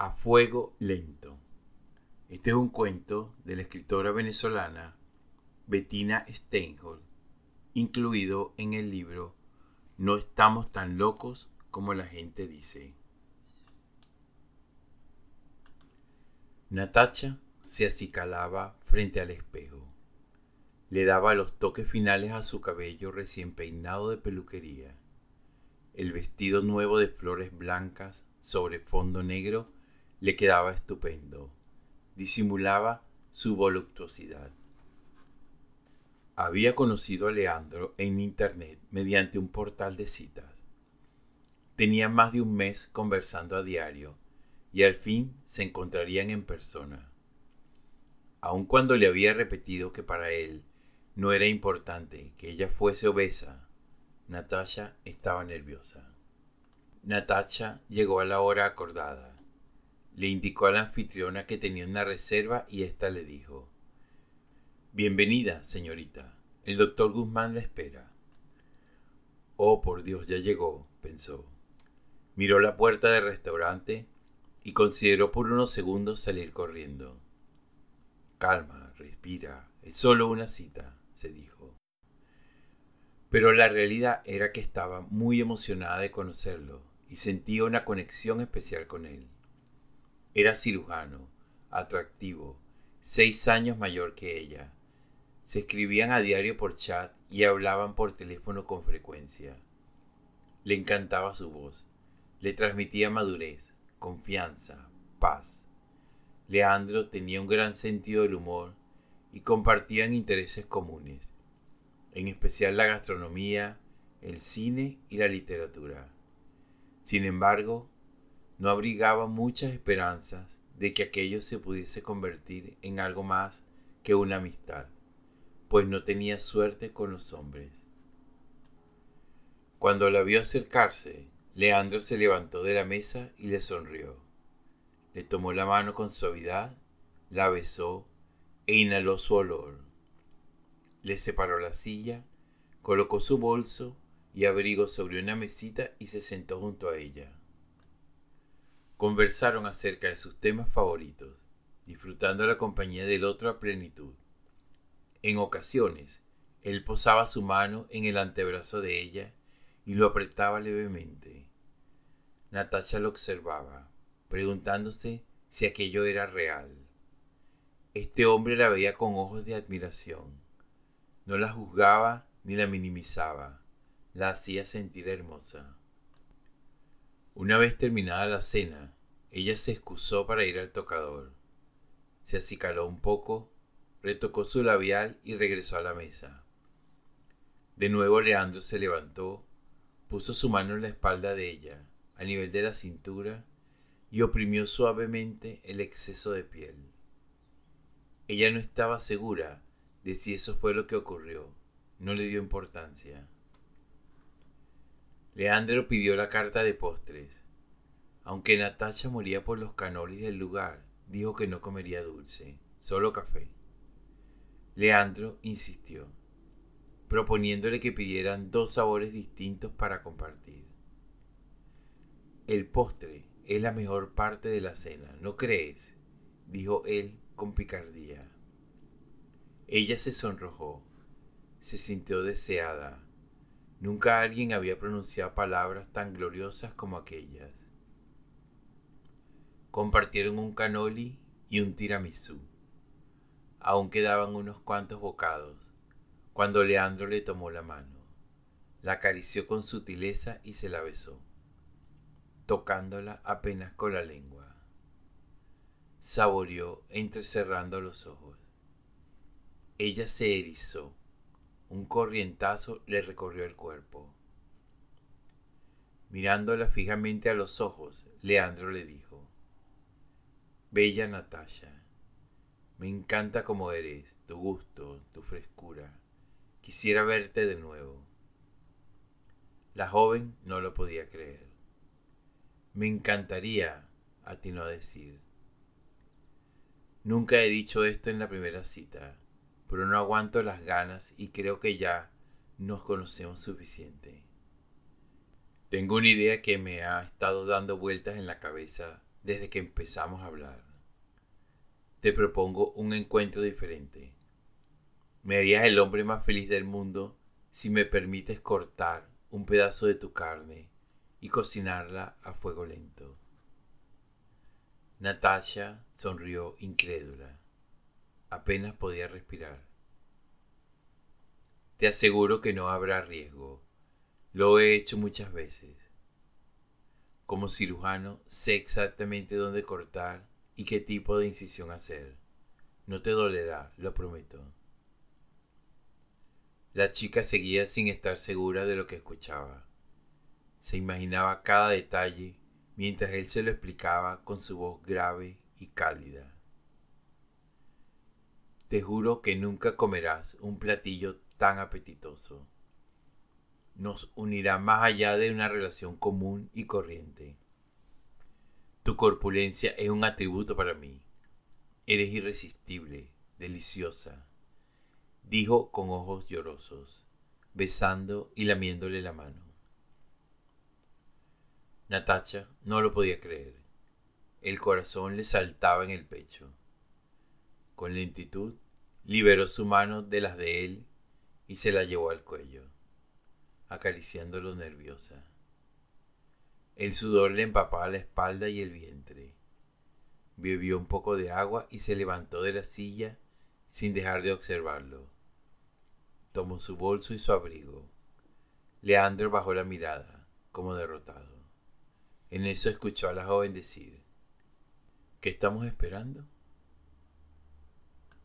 A fuego lento. Este es un cuento de la escritora venezolana Bettina Steinhold, incluido en el libro No estamos tan locos como la gente dice. Natacha se acicalaba frente al espejo. Le daba los toques finales a su cabello recién peinado de peluquería. El vestido nuevo de flores blancas sobre fondo negro le quedaba estupendo. Disimulaba su voluptuosidad. Había conocido a Leandro en internet mediante un portal de citas. Tenían más de un mes conversando a diario y al fin se encontrarían en persona. Aun cuando le había repetido que para él no era importante que ella fuese obesa, Natasha estaba nerviosa. Natasha llegó a la hora acordada le indicó a la anfitriona que tenía una reserva y ésta le dijo Bienvenida, señorita. El doctor Guzmán la espera. Oh, por Dios, ya llegó, pensó. Miró la puerta del restaurante y consideró por unos segundos salir corriendo. Calma, respira, es solo una cita, se dijo. Pero la realidad era que estaba muy emocionada de conocerlo y sentía una conexión especial con él. Era cirujano, atractivo, seis años mayor que ella. Se escribían a diario por chat y hablaban por teléfono con frecuencia. Le encantaba su voz. Le transmitía madurez, confianza, paz. Leandro tenía un gran sentido del humor y compartían intereses comunes, en especial la gastronomía, el cine y la literatura. Sin embargo, no abrigaba muchas esperanzas de que aquello se pudiese convertir en algo más que una amistad, pues no tenía suerte con los hombres. Cuando la vio acercarse, Leandro se levantó de la mesa y le sonrió. Le tomó la mano con suavidad, la besó e inhaló su olor. Le separó la silla, colocó su bolso y abrigo sobre una mesita y se sentó junto a ella. Conversaron acerca de sus temas favoritos, disfrutando la compañía del otro a plenitud. En ocasiones, él posaba su mano en el antebrazo de ella y lo apretaba levemente. Natacha lo observaba, preguntándose si aquello era real. Este hombre la veía con ojos de admiración. No la juzgaba ni la minimizaba, la hacía sentir hermosa. Una vez terminada la cena, ella se excusó para ir al tocador. Se acicaló un poco, retocó su labial y regresó a la mesa. De nuevo Leandro se levantó, puso su mano en la espalda de ella, a nivel de la cintura, y oprimió suavemente el exceso de piel. Ella no estaba segura de si eso fue lo que ocurrió, no le dio importancia. Leandro pidió la carta de postres. Aunque Natacha moría por los canolis del lugar, dijo que no comería dulce, solo café. Leandro insistió, proponiéndole que pidieran dos sabores distintos para compartir. El postre es la mejor parte de la cena, ¿no crees? dijo él con picardía. Ella se sonrojó, se sintió deseada Nunca alguien había pronunciado palabras tan gloriosas como aquellas. Compartieron un canoli y un tiramisú. Aún quedaban unos cuantos bocados, cuando Leandro le tomó la mano, la acarició con sutileza y se la besó, tocándola apenas con la lengua. Saboreó entrecerrando los ojos. Ella se erizó un corrientazo le recorrió el cuerpo. Mirándola fijamente a los ojos, Leandro le dijo, Bella Natasha, me encanta como eres, tu gusto, tu frescura. Quisiera verte de nuevo. La joven no lo podía creer. Me encantaría, atinó a decir. Nunca he dicho esto en la primera cita, pero no aguanto las ganas y creo que ya nos conocemos suficiente. Tengo una idea que me ha estado dando vueltas en la cabeza desde que empezamos a hablar. Te propongo un encuentro diferente. Me harías el hombre más feliz del mundo si me permites cortar un pedazo de tu carne y cocinarla a fuego lento. Natasha sonrió incrédula. Apenas podía respirar. Te aseguro que no habrá riesgo. Lo he hecho muchas veces. Como cirujano sé exactamente dónde cortar y qué tipo de incisión hacer. No te dolerá, lo prometo. La chica seguía sin estar segura de lo que escuchaba. Se imaginaba cada detalle mientras él se lo explicaba con su voz grave y cálida. Te juro que nunca comerás un platillo tan apetitoso. Nos unirá más allá de una relación común y corriente. Tu corpulencia es un atributo para mí. Eres irresistible, deliciosa, dijo con ojos llorosos, besando y lamiéndole la mano. Natacha no lo podía creer. El corazón le saltaba en el pecho. Con lentitud liberó su mano de las de él y se la llevó al cuello, acariciándolo nerviosa. El sudor le empapaba la espalda y el vientre. Bebió un poco de agua y se levantó de la silla sin dejar de observarlo. Tomó su bolso y su abrigo. Leandro bajó la mirada, como derrotado. En eso escuchó a la joven decir, ¿Qué estamos esperando?